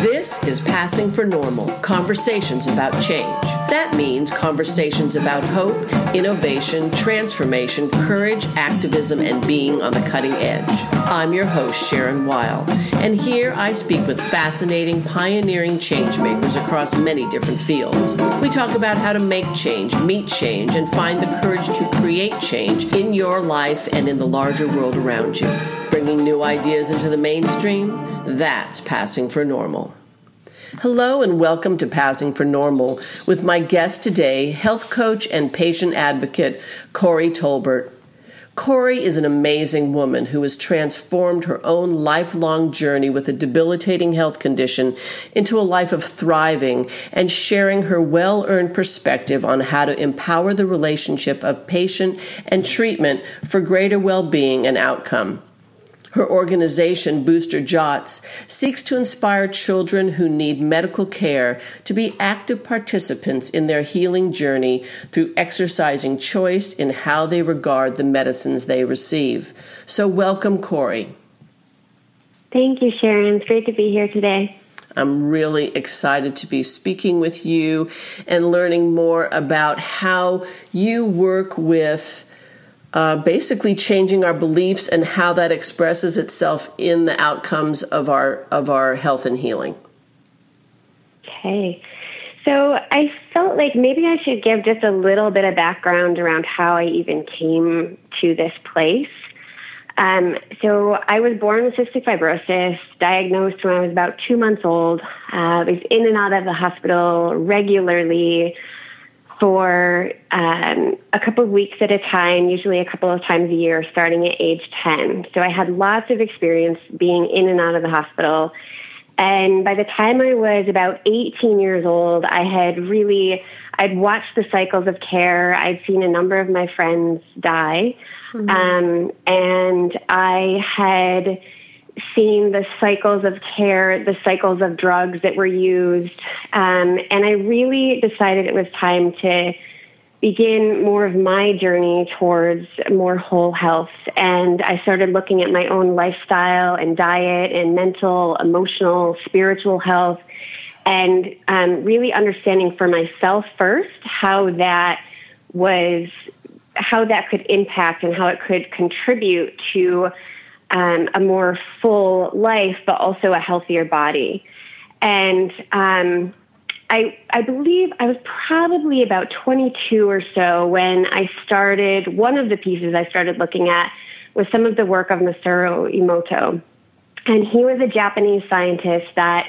This is Passing for Normal Conversations about Change. That means conversations about hope, innovation, transformation, courage, activism, and being on the cutting edge. I'm your host, Sharon Weil, and here I speak with fascinating, pioneering changemakers across many different fields. We talk about how to make change, meet change, and find the courage to create change in your life and in the larger world around you. Bringing new ideas into the mainstream that's passing for normal. Hello and welcome to Passing for Normal with my guest today, health coach and patient advocate Kori Tolbert. Kori is an amazing woman who has transformed her own lifelong journey with a debilitating health condition into a life of thriving and sharing her well earned perspective on how to empower the relationship of patient and treatment for greater well being and outcome. Her organization, Booster Jots, seeks to inspire children who need medical care to be active participants in their healing journey through exercising choice in how they regard the medicines they receive. So, welcome, Kori. Thank you, Sharon. It's great to be here today. I'm really excited to be speaking with you and learning more about how you work with uh, basically changing our beliefs and how that expresses itself in the outcomes of our of our health and healing. Okay. So I felt like maybe I should give just a little bit of background around how I even came to this place. Um, so I was born with cystic fibrosis, diagnosed when I was about two months old. Uh, I was in and out of the hospital regularly for um, a couple of weeks at a time, usually a couple of times a year, starting at age 10. So I had lots of experience being in and out of the hospital. And by the time I was about 18 years old, I had really, I'd watched the cycles of care. I'd seen a number of my friends die. Mm-hmm. Um, and I had seen the cycles of care, the cycles of drugs that were used. Um, and I really decided it was time to begin more of my journey towards more whole health. And I started looking at my own lifestyle and diet and mental, emotional, spiritual health, and um, really understanding for myself first how that was, how that could impact and how it could contribute to um, a more full life, but also a healthier body. And um, I, I believe I was probably about 22 or so when I started, one of the pieces I started looking at was some of the work of Masaru Emoto. And he was a Japanese scientist that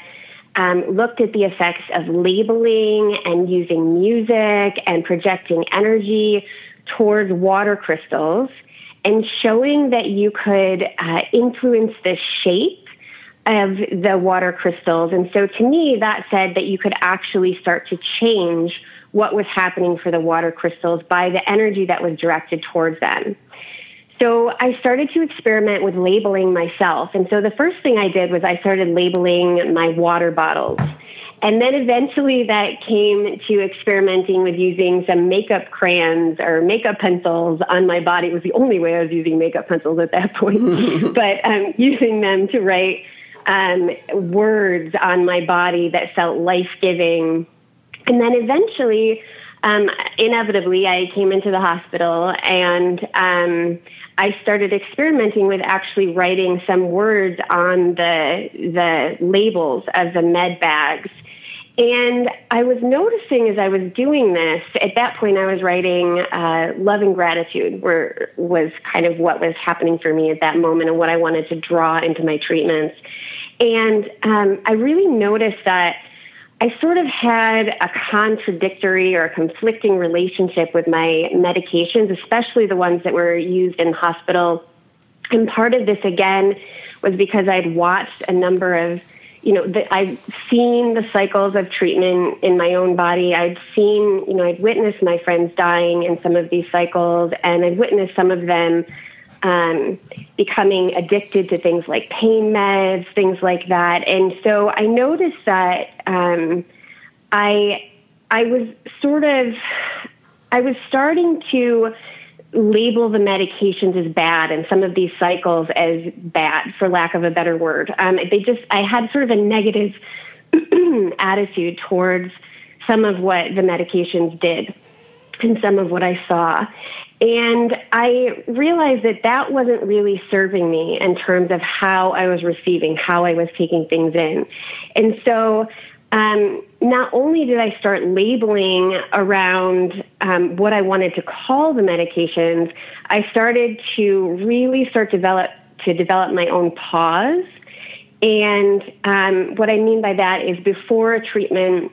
um, looked at the effects of labeling and using music and projecting energy towards water crystals and showing that you could uh, influence the shape of the water crystals. And so to me, that said that you could actually start to change what was happening for the water crystals by the energy that was directed towards them. So I started to experiment with labeling myself. And so the first thing I did was I started labeling my water bottles. And then eventually that came to experimenting with using some makeup crayons or makeup pencils on my body. It was the only way I was using makeup pencils at that point, but um, using them to write um, words on my body that felt life giving. And then eventually, um, inevitably, I came into the hospital and um, I started experimenting with actually writing some words on the the labels of the med bags and I was noticing as I was doing this, at that point I was writing uh, love and gratitude were, was kind of what was happening for me at that moment and what I wanted to draw into my treatments. And um, I really noticed that I sort of had a contradictory or conflicting relationship with my medications, especially the ones that were used in hospital. And part of this, again, was because I'd watched a number of you know, the, I've seen the cycles of treatment in my own body. I've seen, you know, I've witnessed my friends dying in some of these cycles, and I've witnessed some of them um, becoming addicted to things like pain meds, things like that. And so I noticed that um, I I was sort of I was starting to label the medications as bad and some of these cycles as bad, for lack of a better word. Um, they just, I had sort of a negative attitude towards some of what the medications did and some of what I saw. And I realized that that wasn't really serving me in terms of how I was receiving, how I was taking things in. And so um, not only did I start labeling around um, what I wanted to call the medications, I started to really start develop to develop my own pause. And um, what I mean by that is before a treatment,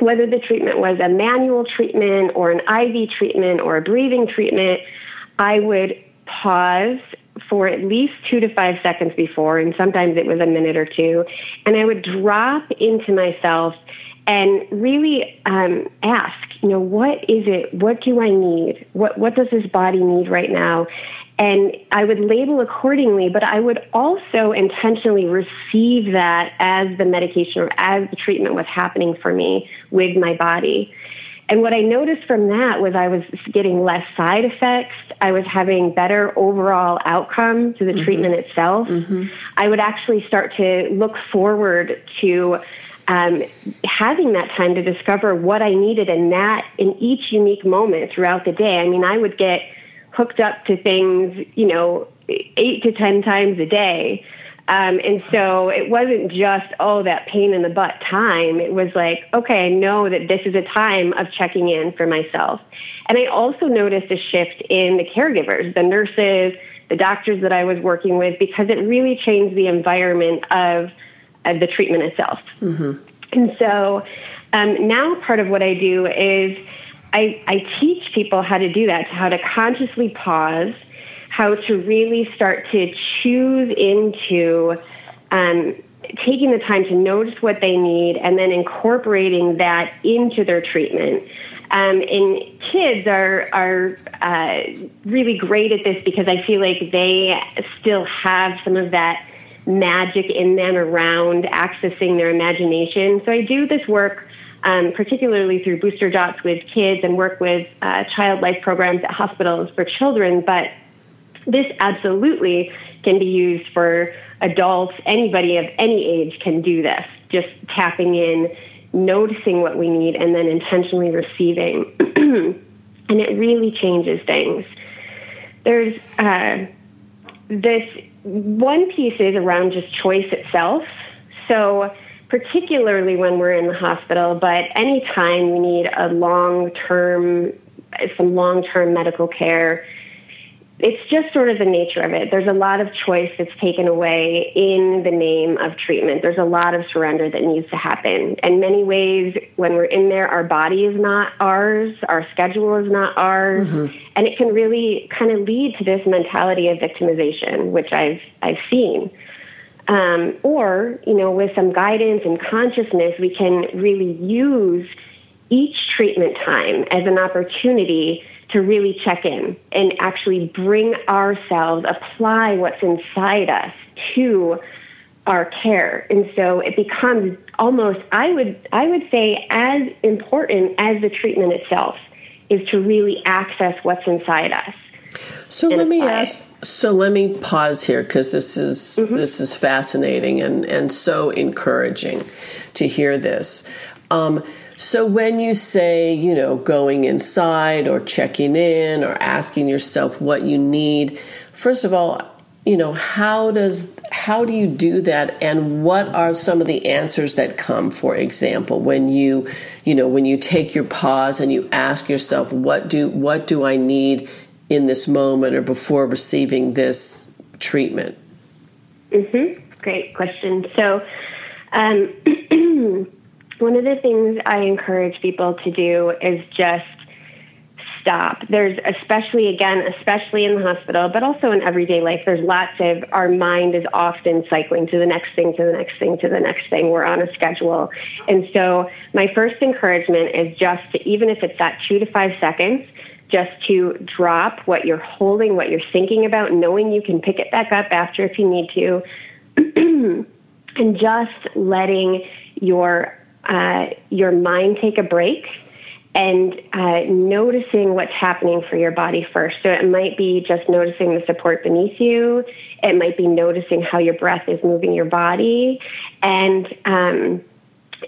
whether the treatment was a manual treatment or an IV treatment or a breathing treatment, I would pause for at least two to five seconds before, and sometimes it was a minute or two, and I would drop into myself and really um, ask, you know, what is it? What do I need? What what does this body need right now? And I would label accordingly, but I would also intentionally receive that as the medication or as the treatment was happening for me with my body. And what I noticed from that was I was getting less side effects. I was having better overall outcome to the mm-hmm. treatment itself. Mm-hmm. I would actually start to look forward to um, having that time to discover what I needed in that in each unique moment throughout the day. I mean, I would get hooked up to things, you know, eight to ten times a day um, and so it wasn't just, oh, that pain in the butt time. It was like, okay, I know that this is a time of checking in for myself. And I also noticed a shift in the caregivers, the nurses, the doctors that I was working with, because it really changed the environment of, of the treatment itself. Mm-hmm. And so um, now part of what I do is I, I teach people how to do that, how to consciously pause – how to really start to choose into um, taking the time to notice what they need and then incorporating that into their treatment. Um, and kids are are uh, really great at this because I feel like they still have some of that magic in them around accessing their imagination. So I do this work. Um, particularly through booster dots with kids and work with uh, child life programs at hospitals for children. But this absolutely can be used for adults. Anybody of any age can do this, just tapping in, noticing what we need, and then intentionally receiving. and it really changes things. There's uh, this one piece is around just choice itself. So, particularly when we're in the hospital, but anytime we need a long term, some long term medical care, it's just sort of the nature of it. There's a lot of choice that's taken away in the name of treatment. There's a lot of surrender that needs to happen. In many ways, when we're in there, our body is not ours, our schedule is not ours, mm-hmm. and it can really kind of lead to this mentality of victimization, which I've I've seen. Um, or, you know, with some guidance and consciousness, we can really use each treatment time as an opportunity to really check in and actually bring ourselves, apply what's inside us to our care. And so it becomes almost I would I would say as important as the treatment itself is to really access what's inside us. So let me ask so let me pause here because this is mm-hmm. this is fascinating and and so encouraging to hear this. Um, so when you say, you know, going inside or checking in or asking yourself what you need, first of all, you know, how does how do you do that? And what are some of the answers that come? For example when you you know when you take your pause and you ask yourself what do what do i need in this moment or before receiving this treatment? Mhm great question. So um one of the things I encourage people to do is just stop. There's especially, again, especially in the hospital, but also in everyday life, there's lots of our mind is often cycling to the next thing, to the next thing, to the next thing. We're on a schedule. And so, my first encouragement is just to, even if it's that two to five seconds, just to drop what you're holding, what you're thinking about, knowing you can pick it back up after if you need to, and just letting your uh, your mind take a break and uh, noticing what's happening for your body first. So it might be just noticing the support beneath you. It might be noticing how your breath is moving your body, and um,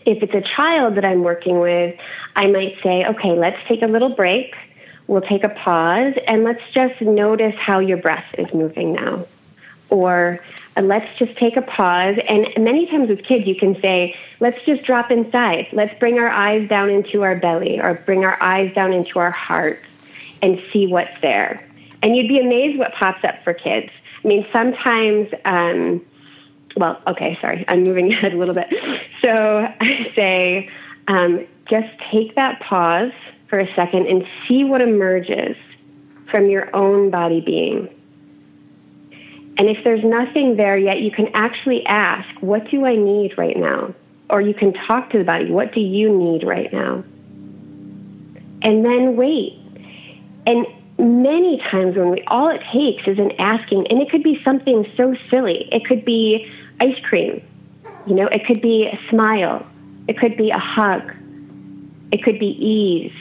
If it's a child that I'm working with, I might say, okay, let's take a little break. We'll take a pause and let's just notice how your breath is moving now. Or uh, let's just take a pause. And many times with kids, you can say, let's just drop inside. Let's bring our eyes down into our belly or bring our eyes down into our hearts and see what's there. And you'd be amazed what pops up for kids. I mean, sometimes, um, well, okay, sorry, I'm moving ahead a little bit. So I say, um, just take that pause for a second and see what emerges from your own body being. And if there's nothing there yet, you can actually ask, What do I need right now? Or you can talk to the body, What do you need right now? And then wait. And many times when we, all it takes is an asking, and it could be something so silly. It could be ice cream, you know, it could be a smile, it could be a hug, it could be ease,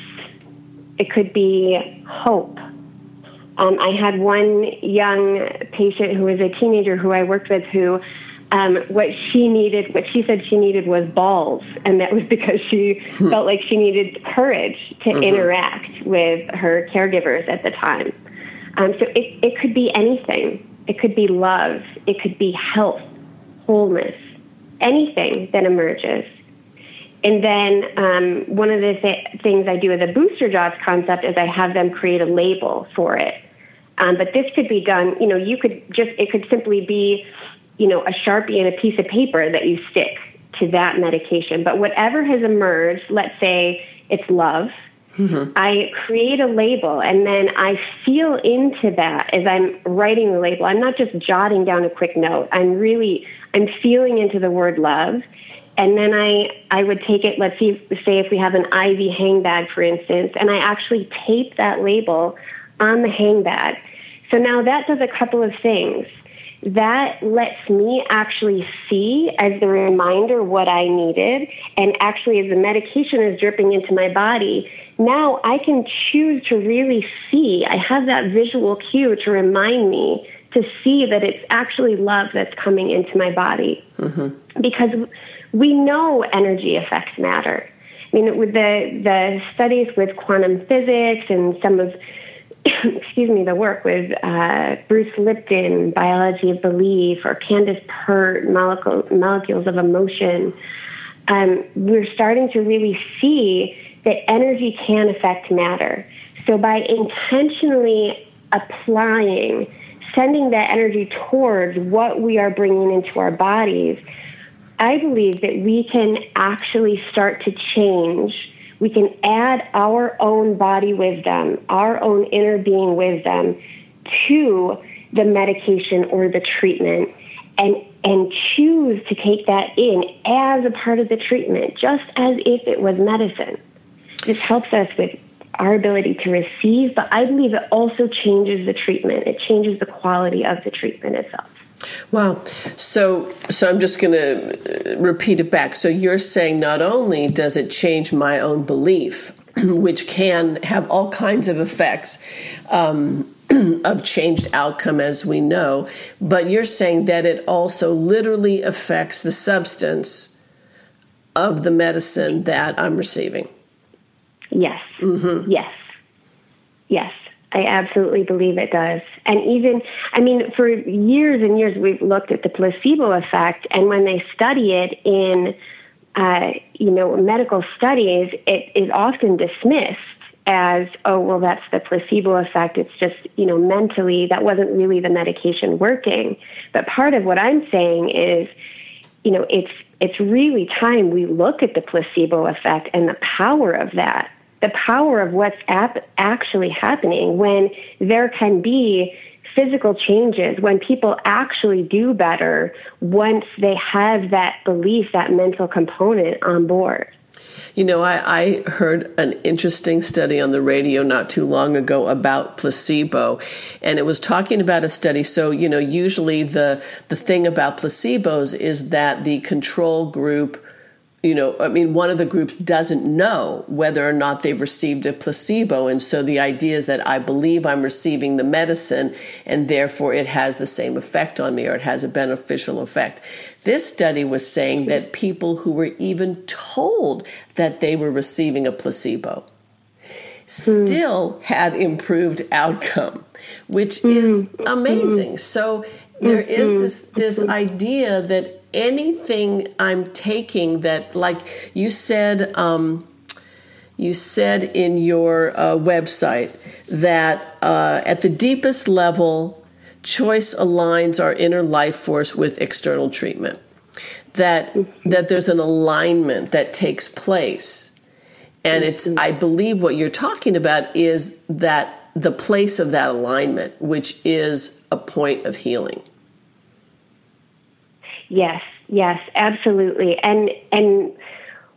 it could be hope. Um, I had one young patient who was a teenager who I worked with who um, what she needed, what she said she needed was balls, and that was because she hmm. felt like she needed courage to mm-hmm. interact with her caregivers at the time. Um, so it, it could be anything. It could be love. It could be health, wholeness, anything that emerges. And then um, one of the th- things I do with the booster jobs concept is I have them create a label for it. Um, but this could be done, you know, you could just, it could simply be you know, a Sharpie and a piece of paper that you stick to that medication. But whatever has emerged, let's say it's love, mm-hmm. I create a label and then I feel into that as I'm writing the label. I'm not just jotting down a quick note. I'm really, I'm feeling into the word love. And then I, I would take it, let's see, say if we have an IV hang bag, for instance, and I actually tape that label on the hang bag. So now that does a couple of things that lets me actually see as the reminder what I needed. And actually, as the medication is dripping into my body, now I can choose to really see. I have that visual cue to remind me to see that it's actually love that's coming into my body. Mm-hmm. Because we know energy effects matter. I mean, with the, the studies with quantum physics and some of excuse me, the work with uh, Bruce Lipton, Biology of Belief, or Candace Pert, Molecule, Molecules of Emotion, um, we're starting to really see that energy can affect matter. So by intentionally applying, sending that energy towards what we are bringing into our bodies, I believe that we can actually start to change we can add our own body wisdom, our own inner being wisdom to the medication or the treatment and and choose to take that in as a part of the treatment, just as if it was medicine. This helps us with our ability to receive, but I believe it also changes the treatment. It changes the quality of the treatment itself. Wow. So so I'm just going to repeat it back. So you're saying not only does it change my own belief, which can have all kinds of effects um, of changed outcome, as we know, but you're saying that it also literally affects the substance of the medicine that I'm receiving. Yes. Mm-hmm. Yes. Yes. I absolutely believe it does. And even, I mean, for years and years, we've looked at the placebo effect, and when they study it in, uh, you know, medical studies, it is often dismissed as, oh, well, that's the placebo effect. It's just, you know, mentally, that wasn't really the medication working. But part of what I'm saying is, you know, it's it's really time we look at the placebo effect and the power of that the power of what's ap- actually happening when there can be physical changes when people actually do better once they have that belief, that mental component on board. You know, I, I, heard an interesting study on the radio not too long ago about placebo, and it was talking about a study. So, you know, usually the the thing about placebos is that the control group you know, I mean, one of the groups doesn't know whether or not they've received a placebo. And so the idea is that I believe I'm receiving the medicine and therefore it has the same effect on me or it has a beneficial effect. This study was saying that people who were even told that they were receiving a placebo still had improved outcome, which is mm-hmm. amazing. So there is mm-hmm. this this idea that anything I'm taking that, like you said, um, you said in your uh, website that uh, at the deepest level, choice aligns our inner life force with external treatment. That that there's an alignment that takes place and it's, I believe what you're talking about is that the place of that alignment, which is a point of healing. Yes, yes, absolutely. And, and,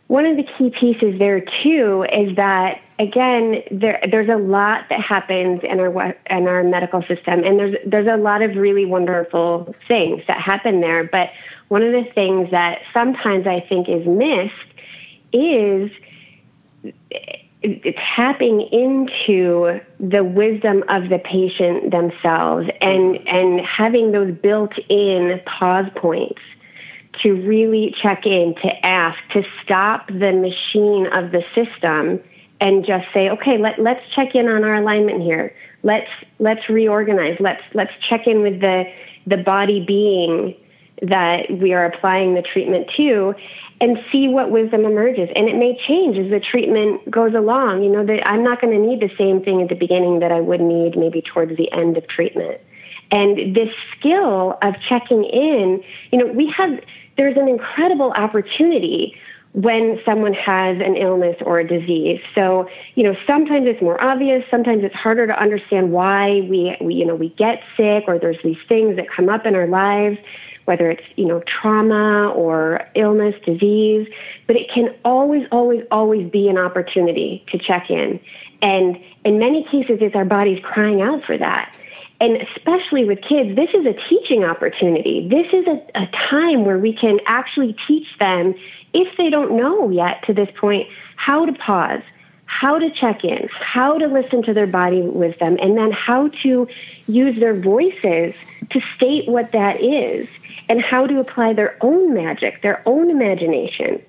one of the key pieces there too is that again there, there's a lot that happens in our in our medical system and there's there's a lot of really wonderful things that happen there but one of the things that sometimes I think is missed is tapping into the wisdom of the patient themselves and and having those built-in pause points to really check in to ask to stop the machine of the system and just say okay let, let's check in on our alignment here. Let's let's reorganize. Let's let's check in with the the body being that we are applying the treatment to and see what wisdom emerges. And it may change as the treatment goes along. You know, that I'm not going to need the same thing at the beginning that I would need maybe towards the end of treatment. And this skill of checking in, you know, we have, there's an incredible opportunity when someone has an illness or a disease. So, you know, sometimes it's more obvious, sometimes it's harder to understand why we, we you know, we get sick or there's these things that come up in our lives whether it's, you know, trauma or illness, disease, but it can always, always, always be an opportunity to check in. And in many cases, it's our bodies crying out for that. And especially with kids, this is a teaching opportunity. This is a, a time where we can actually teach them, if they don't know yet to this point, how to pause, how to check in, how to listen to their body them, and then how to use their voices to state what that is and how to apply their own magic, their own imagination.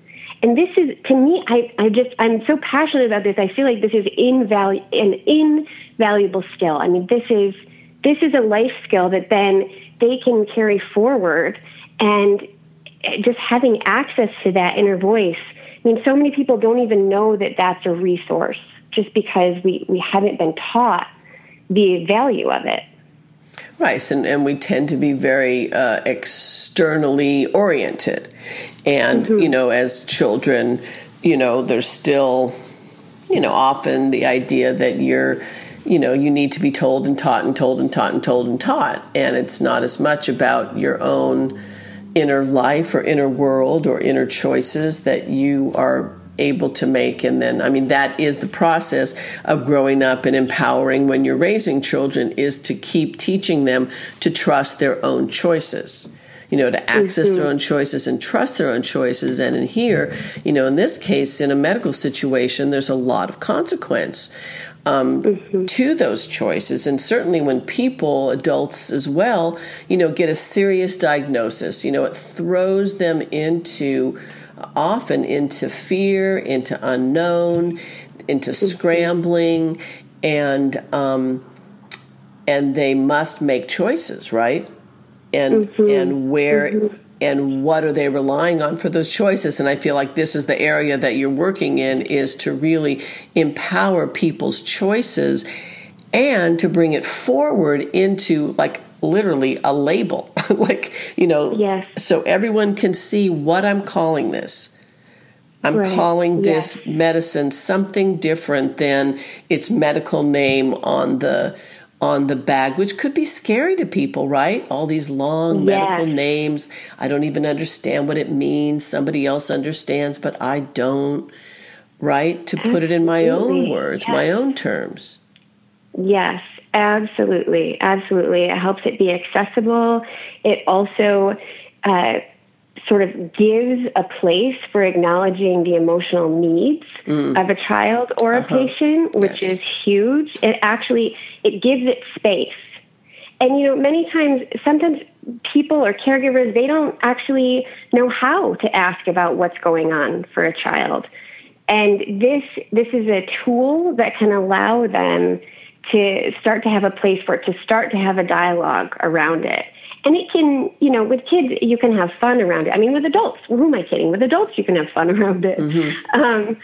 And this is, to me, I, I just, I'm so passionate about this. I feel like this is invalu- an invaluable skill. I mean, this is, this is a life skill that then they can carry forward and eh, just having access to that inner voice. I mean, so many people don't even know that that's a resource just because we, we haven't been taught the value of it. Right, and, and we tend to be very uh, externally oriented. And, mm-hmm. you know, as children, you know, there's still, you know, often the idea that you're, you know, you need to be told and taught and told and taught and told and taught. And it's not as much about your own inner life or inner world or inner choices that you are able to make. And then, I mean, that is the process of growing up and empowering when you're raising children is to keep teaching them to trust their own choices. You know, to access mm-hmm. their own choices and trust their own choices. And in here, you know, in this case, in a medical situation, there's a lot of consequence. Um, mm-hmm. to those choices. And certainly when people, adults as well, you know, get a serious diagnosis, you know, it throws them into often into fear, into unknown, into scrambling, and um, and they must make choices, right? And mm-hmm. and where mm-hmm. and what are they relying on for those choices? And I feel like this is the area that you're working in is to really empower people's choices and to bring it forward into like literally a label like you know yes. so everyone can see what i'm calling this. I'm right. calling this yes. medicine something different than its medical name on the on the bag which could be scary to people right? All these long yes. medical names. I don't even understand what it means. Somebody else understands but i don't right? To put it in my own words my own terms. Yes Absolutely, absolutely. It helps it be accessible. It also uh, sort of gives a place for acknowledging the emotional needs mm. of a child or a uh-huh. patient, which yes. is huge. It actually it gives it space. And you know, many times, sometimes people or caregivers they don't actually know how to ask about what's going on for a child and this this is a tool that can allow them to start to have a place for it to start to have a dialogue around it and it can you know with kids you can have fun around it i mean with adults who am i kidding with adults you can have fun around it mm-hmm. um,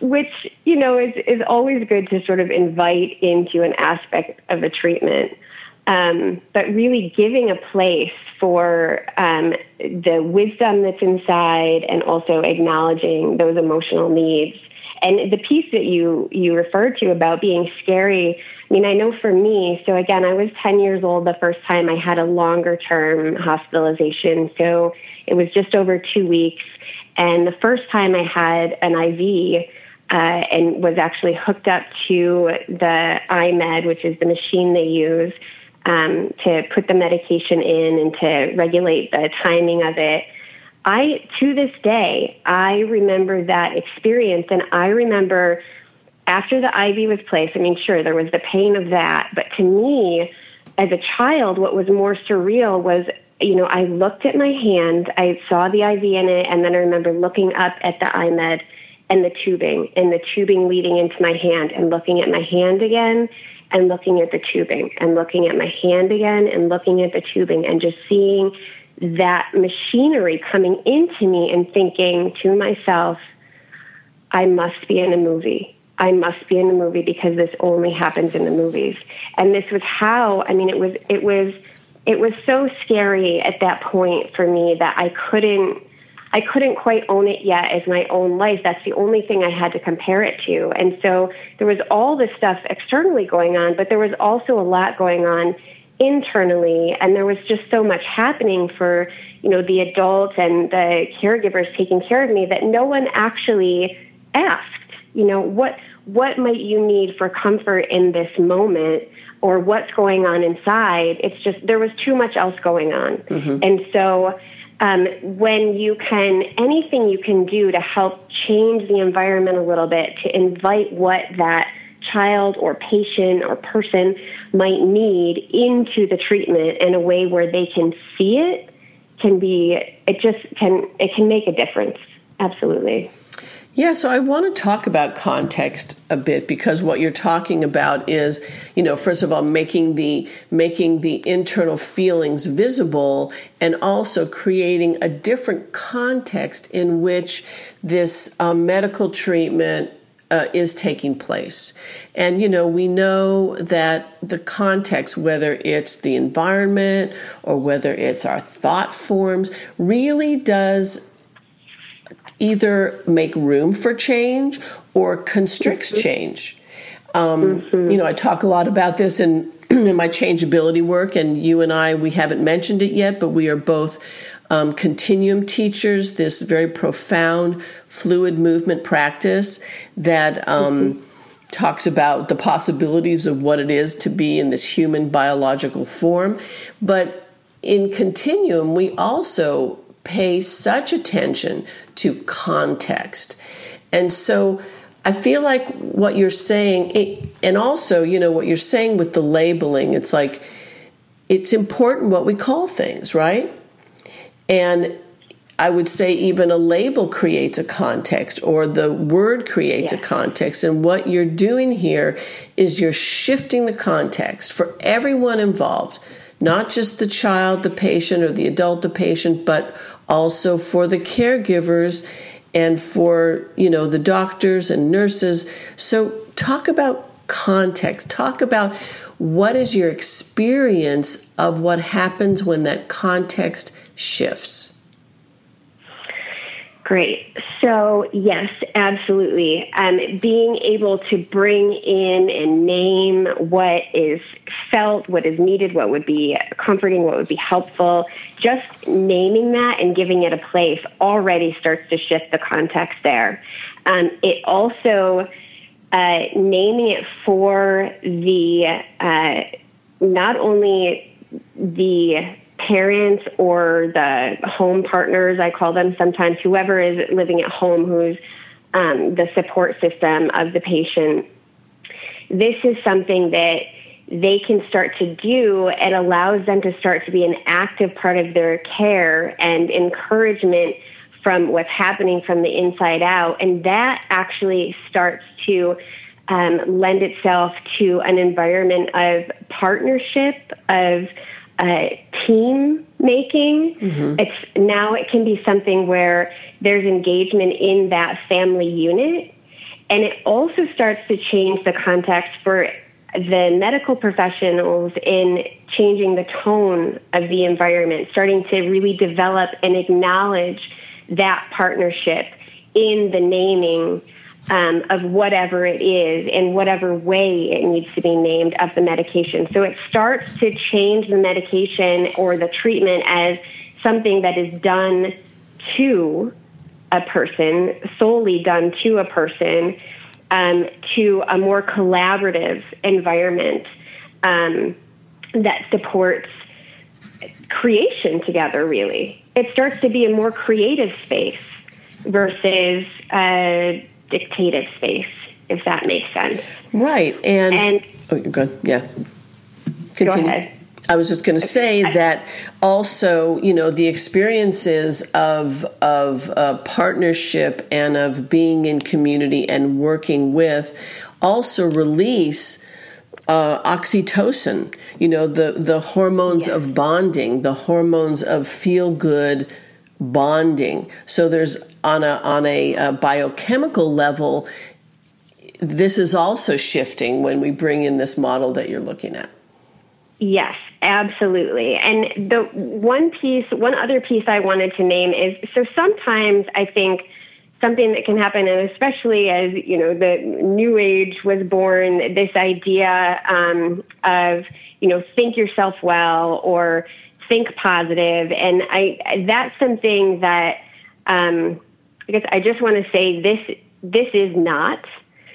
which you know is is always good to sort of invite into an aspect of a treatment um, but really giving a place for um, the wisdom that's inside and also acknowledging those emotional needs. And the piece that you you referred to about being scary, I mean, I know for me, so again, I was 10 years old the first time I had a longer term hospitalization. So it was just over two weeks. And the first time I had an IV, uh, and was actually hooked up to the iMed, which is the machine they use, um, to put the medication in and to regulate the timing of it. I, to this day, I remember that experience, and I remember after the IV was placed. I mean, sure, there was the pain of that, but to me, as a child, what was more surreal was you know, I looked at my hand, I saw the IV in it, and then I remember looking up at the iMed and the tubing and the tubing leading into my hand and looking at my hand again and looking at the tubing and looking at my hand again and looking at the tubing and just seeing that machinery coming into me and thinking to myself, I must be in a movie. I must be in a movie because this only happens in the movies. And this was how, I mean, it was, it was, it was so scary at that point for me that I couldn't I couldn't quite own it yet as my own life. That's the only thing I had to compare it to. And so there was all this stuff externally going on, but there was also a lot going on internally and there was just so much happening for you know the adults and the caregivers taking care of me that no one actually asked you know what what might you need for comfort in this moment or what's going on inside it's just there was too much else going on mm-hmm. and so um, when you can, anything you can do to help change the environment a little bit, to invite what that child or patient or person might need into the treatment in a way where they can see it, can be, it just can, it can make a difference. Absolutely. Yeah, so I want to talk about context a bit because what you're talking about is, you know, first of all, making the making the internal feelings visible and also creating a different context in which this um, medical treatment uh, is taking place. And, you know, we know that the context, whether it's the environment or whether it's our thought forms, really does either make room for change or constricts mm-hmm. change. Um, mm-hmm. You know, I talk a lot about this in, in my changeability work, and you and I, we haven't mentioned it yet, but we are both um, continuum teachers, this very profound fluid movement practice that um, mm-hmm. talks about the possibilities of what it is to be in this human biological form. But in continuum, we also pay such attention to context. And so I feel like what you're saying, it, and also, you know, what you're saying with the labeling, it's like it's important what we call things, right? And I would say even a label creates a context or the word creates yeah. a context. And what you're doing here is you're shifting the context for everyone involved, not just the child, the patient, or the adult, the patient, but also for the caregivers and for you know the doctors and nurses so talk about context talk about what is your experience of what happens when that context shifts Great. So, yes, absolutely. Um, being able to bring in and name what is felt, what is needed, what would be comforting, what would be helpful, just naming that and giving it a place already starts to shift the context there. Um, it also, uh, naming it for the, uh, not only the parents or the home partners, I call them sometimes, whoever is living at home who's um, the support system of the patient. This is something that they can start to do, it allows them to start to be an active part of their care and encouragement from what's happening from the inside out. And that actually starts to um, lend itself to an environment of partnership, of uh, team making. Mm-hmm. It's now it can be something where there's engagement in that family unit, and it also starts to change the context for the medical professionals in changing the tone of the environment, starting to really develop and acknowledge that partnership in the naming um, of whatever it is in whatever way it needs to be named of the medication. So it starts to change the medication or the treatment as something that is done to a person, solely done to a person, um, to a more collaborative environment um, that supports creation together, really. It starts to be a more creative space versus uh, dictated space, if that makes sense. Right. And, and oh, you're good. Yeah. Continue. Go ahead. I was just going to say that also, you know, the experiences of of uh, partnership and of being in community and working with also release uh, oxytocin. You know, the the hormones of bonding, the hormones of feel good bonding. So there's on a on a, a biochemical level, this is also shifting when we bring in this model that you're looking at. Yes, absolutely. And the one piece, one other piece I wanted to name is so sometimes I think something that can happen, and especially as you know, the new age was born, this idea um, of you know, think yourself well or think positive, and I that's something that um, Guess I just want to say this this is not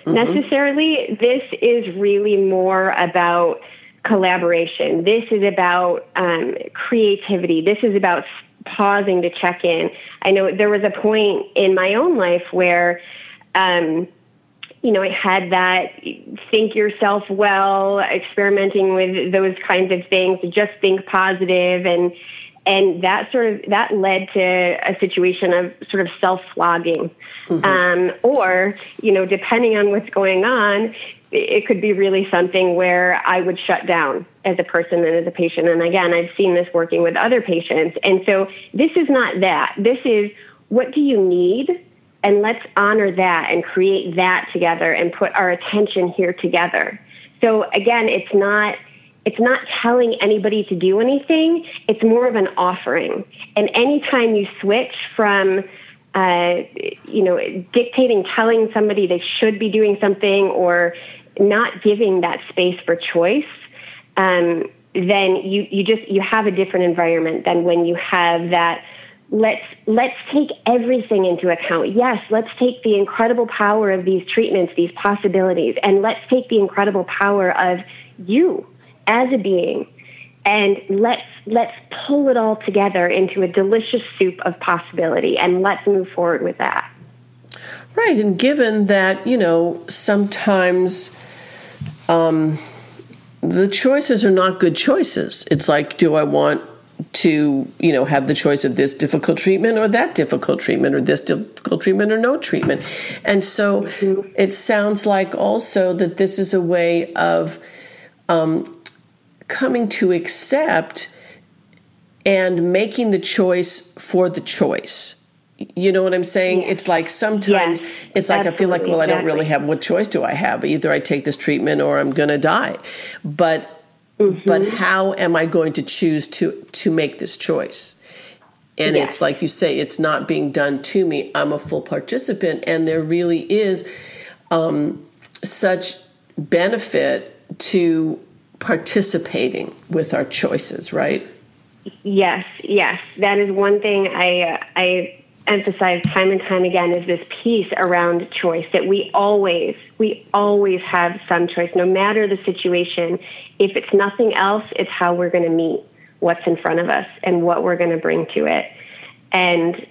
mm-hmm. necessarily. This is really more about collaboration. This is about um, creativity. This is about pausing to check in. I know there was a point in my own life where. Um, you know, I had that think yourself well, experimenting with those kinds of things, just think positive and and that sort of that led to a situation of sort of self flogging, mm-hmm. um, or you know, depending on what's going on, it could be really something where I would shut down as a person and as a patient. And again, I've seen this working with other patients, and so this is not that. This is what do you need, and let's honor that and create that together and put our attention here together. So again, it's not it's not telling anybody to do anything. It's more of an offering. And anytime you switch from, uh, you know, dictating, telling somebody they should be doing something or not giving that space for choice, um, then you, you just you have a different environment than when you have that let's let's take everything into account. Yes, let's take the incredible power of these treatments, these possibilities, and let's take the incredible power of you as a being and let's let's pull it all together into a delicious soup of possibility and let's move forward with that. Right and given that you know sometimes um, the choices are not good choices. It's like do i want to you know have the choice of this difficult treatment or that difficult treatment or this difficult treatment or no treatment? And so mm-hmm. it sounds like also that this is a way of um, coming to accept and making the choice for the choice. You know what I'm saying? It's like sometimes yes, it's like I feel like, well, exactly. I don't really have what choice do I have? Either I take this treatment or I'm going to die. But mm-hmm. but how am I going to choose to to make this choice? And yes. it's like you say, it's not being done to me. I'm a full participant, and there really is um, such benefit to participating with our choices, right? Yes, yes. That is one thing I uh, I emphasize time and time again is this piece around choice that we always we always have some choice no matter the situation. If it's nothing else, it's how we're going to meet what's in front of us and what we're going to bring to it. And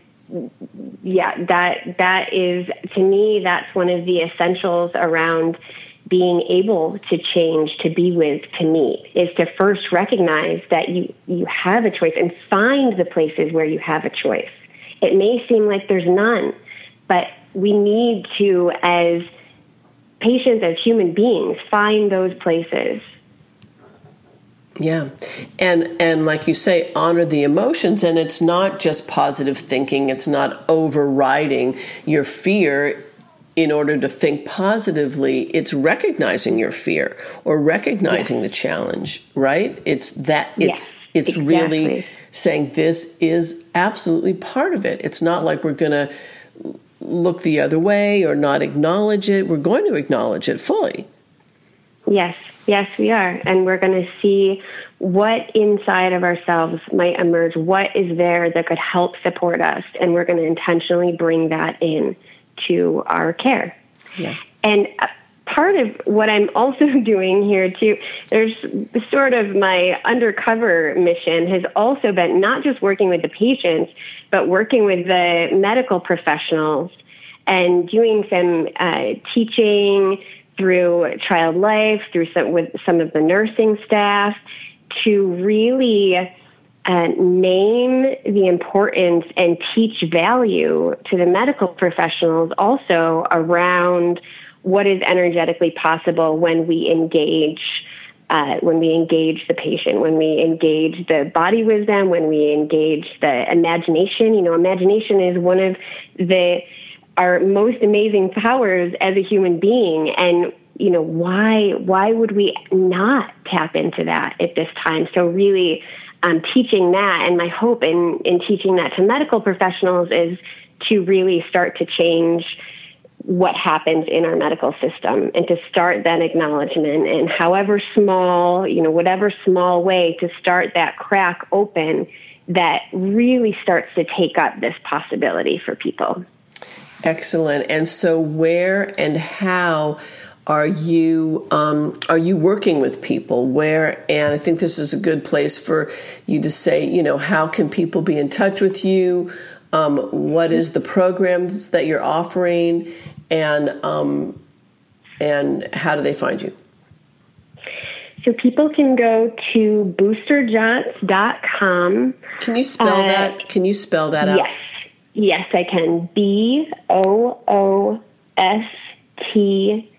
yeah, that that is to me that's one of the essentials around being able to change, to be with, to meet, is to first recognize that you, you have a choice and find the places where you have a choice. It may seem like there's none, but we need to, as patients, as human beings, find those places. Yeah. And and like you say honor the emotions and it's not just positive thinking, it's not overriding your fear in order to think positively, it's recognizing your fear or recognizing the challenge, right? It's that it's yes, it's exactly. really saying this is absolutely part of it. It's not like we're going to look the other way or not acknowledge it. We're going to acknowledge it fully. Yes, yes, we are. And we're going to see what inside of ourselves might emerge, what is there that could help support us. And we're going to intentionally bring that in to our care. Yeah. And uh, part of what I'm also doing here too, there's sort of my undercover mission has also been not just working with the patients, but working with the medical professionals and doing some uh, teaching through Child Life, through some with some of the nursing staff, to really uh, name the importance and teach value to the medical professionals also around what is energetically possible when we engage uh, when we engage the patient, when we engage the body wisdom, when we engage the imagination. You know, imagination is one of the our most amazing powers as a human being, and you know why why would we not tap into that at this time? So really. Um, teaching that, and my hope in, in teaching that to medical professionals is to really start to change what happens in our medical system and to start that acknowledgement and however small, you know, whatever small way to start that crack open that really starts to take up this possibility for people. Excellent. And so where and how are you um, are you working with people where and i think this is a good place for you to say you know how can people be in touch with you um, what is the programs that you're offering, and um, and how do they find you? So people can go to boosterjots.com. Can you spell uh, that? Can you spell that out? Yes. Yes, I can. B O O S T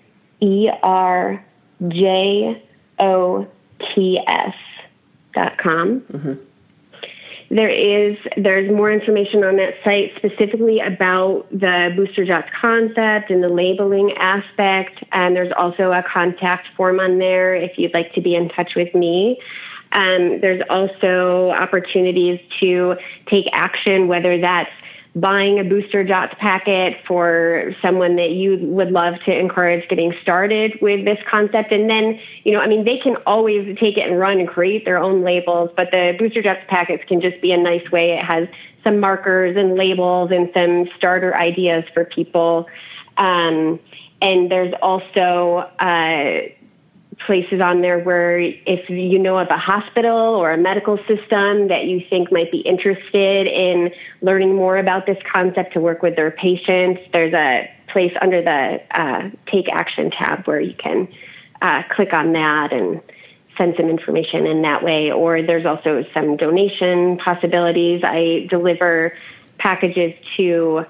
E R J O T S dot com. Mm-hmm. There is there's more information on that site specifically about the booster Jots concept and the labeling aspect. And there's also a contact form on there if you'd like to be in touch with me. Um, there's also opportunities to take action, whether that's buying a booster Jots packet for someone that you would love to encourage getting started with this concept. And then, you know, I mean, they can always take it and run and create their own labels, but the booster Jots packets can just be a nice way. It has some markers and labels and some starter ideas for people. Um, and there's also, uh, places on there where if you know of a hospital or a medical system that you think might be interested in learning more about this concept to work with their patients, there's a place under the uh, Take Action tab where you can uh, click on that and send some information in that way. Or there's also some donation possibilities. I deliver packages to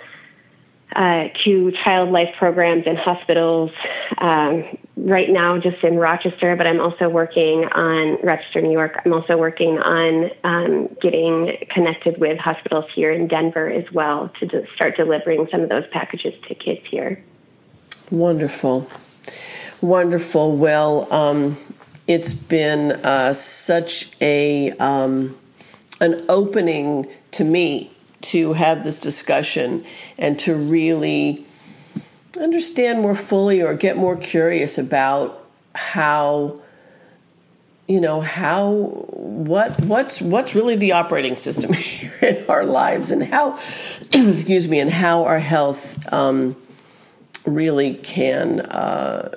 uh, to child life programs and hospitals um, right now, just in Rochester, but I'm also working on Rochester, New York. I'm also working on um, getting connected with hospitals here in Denver as well to start delivering some of those packages to kids here. Wonderful. Wonderful. Well, um, it's been uh, such a um, an opening to me to have this discussion and to really understand more fully or get more curious about how you know how what what's what's really the operating system here in our lives and how excuse me and how our health um, really can uh,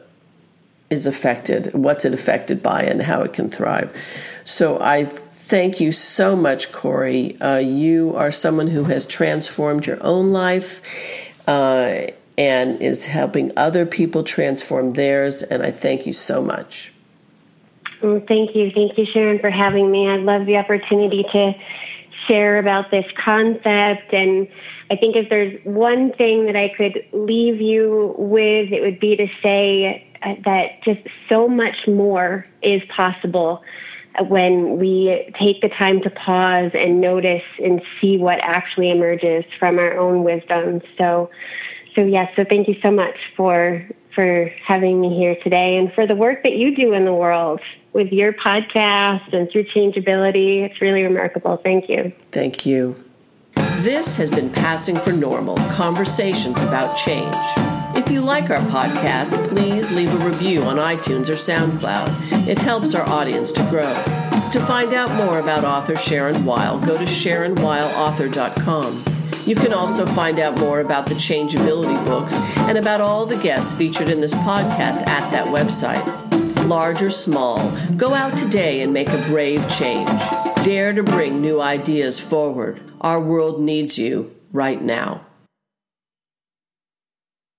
is affected what's it affected by and how it can thrive so i Thank you so much, Kori. Uh, you are someone who has transformed your own life. Uh, and is helping other people transform theirs. And I thank you so much. Well, thank you. Thank you, Sharon, for having me. I love the opportunity to share about this concept. And I think if there's one thing that I could leave you with, it would be to say uh, that just so much more is possible when we take the time to pause and notice and see what actually emerges from our own wisdom. So, so yes, so thank you so much for for having me here today and for the work that you do in the world with your podcast and through changeability. It's really remarkable. Thank you. Thank you. This has been Passing for Normal Conversations about Change. If you like our podcast, please leave a review on iTunes or SoundCloud. It helps our audience to grow. To find out more about author Sharon Weil, go to SharonWeilAuthor.com. You can also find out more about the Changeability books and about all the guests featured in this podcast at that website. Large or small, go out today and make a brave change. Dare to bring new ideas forward. Our world needs you right now.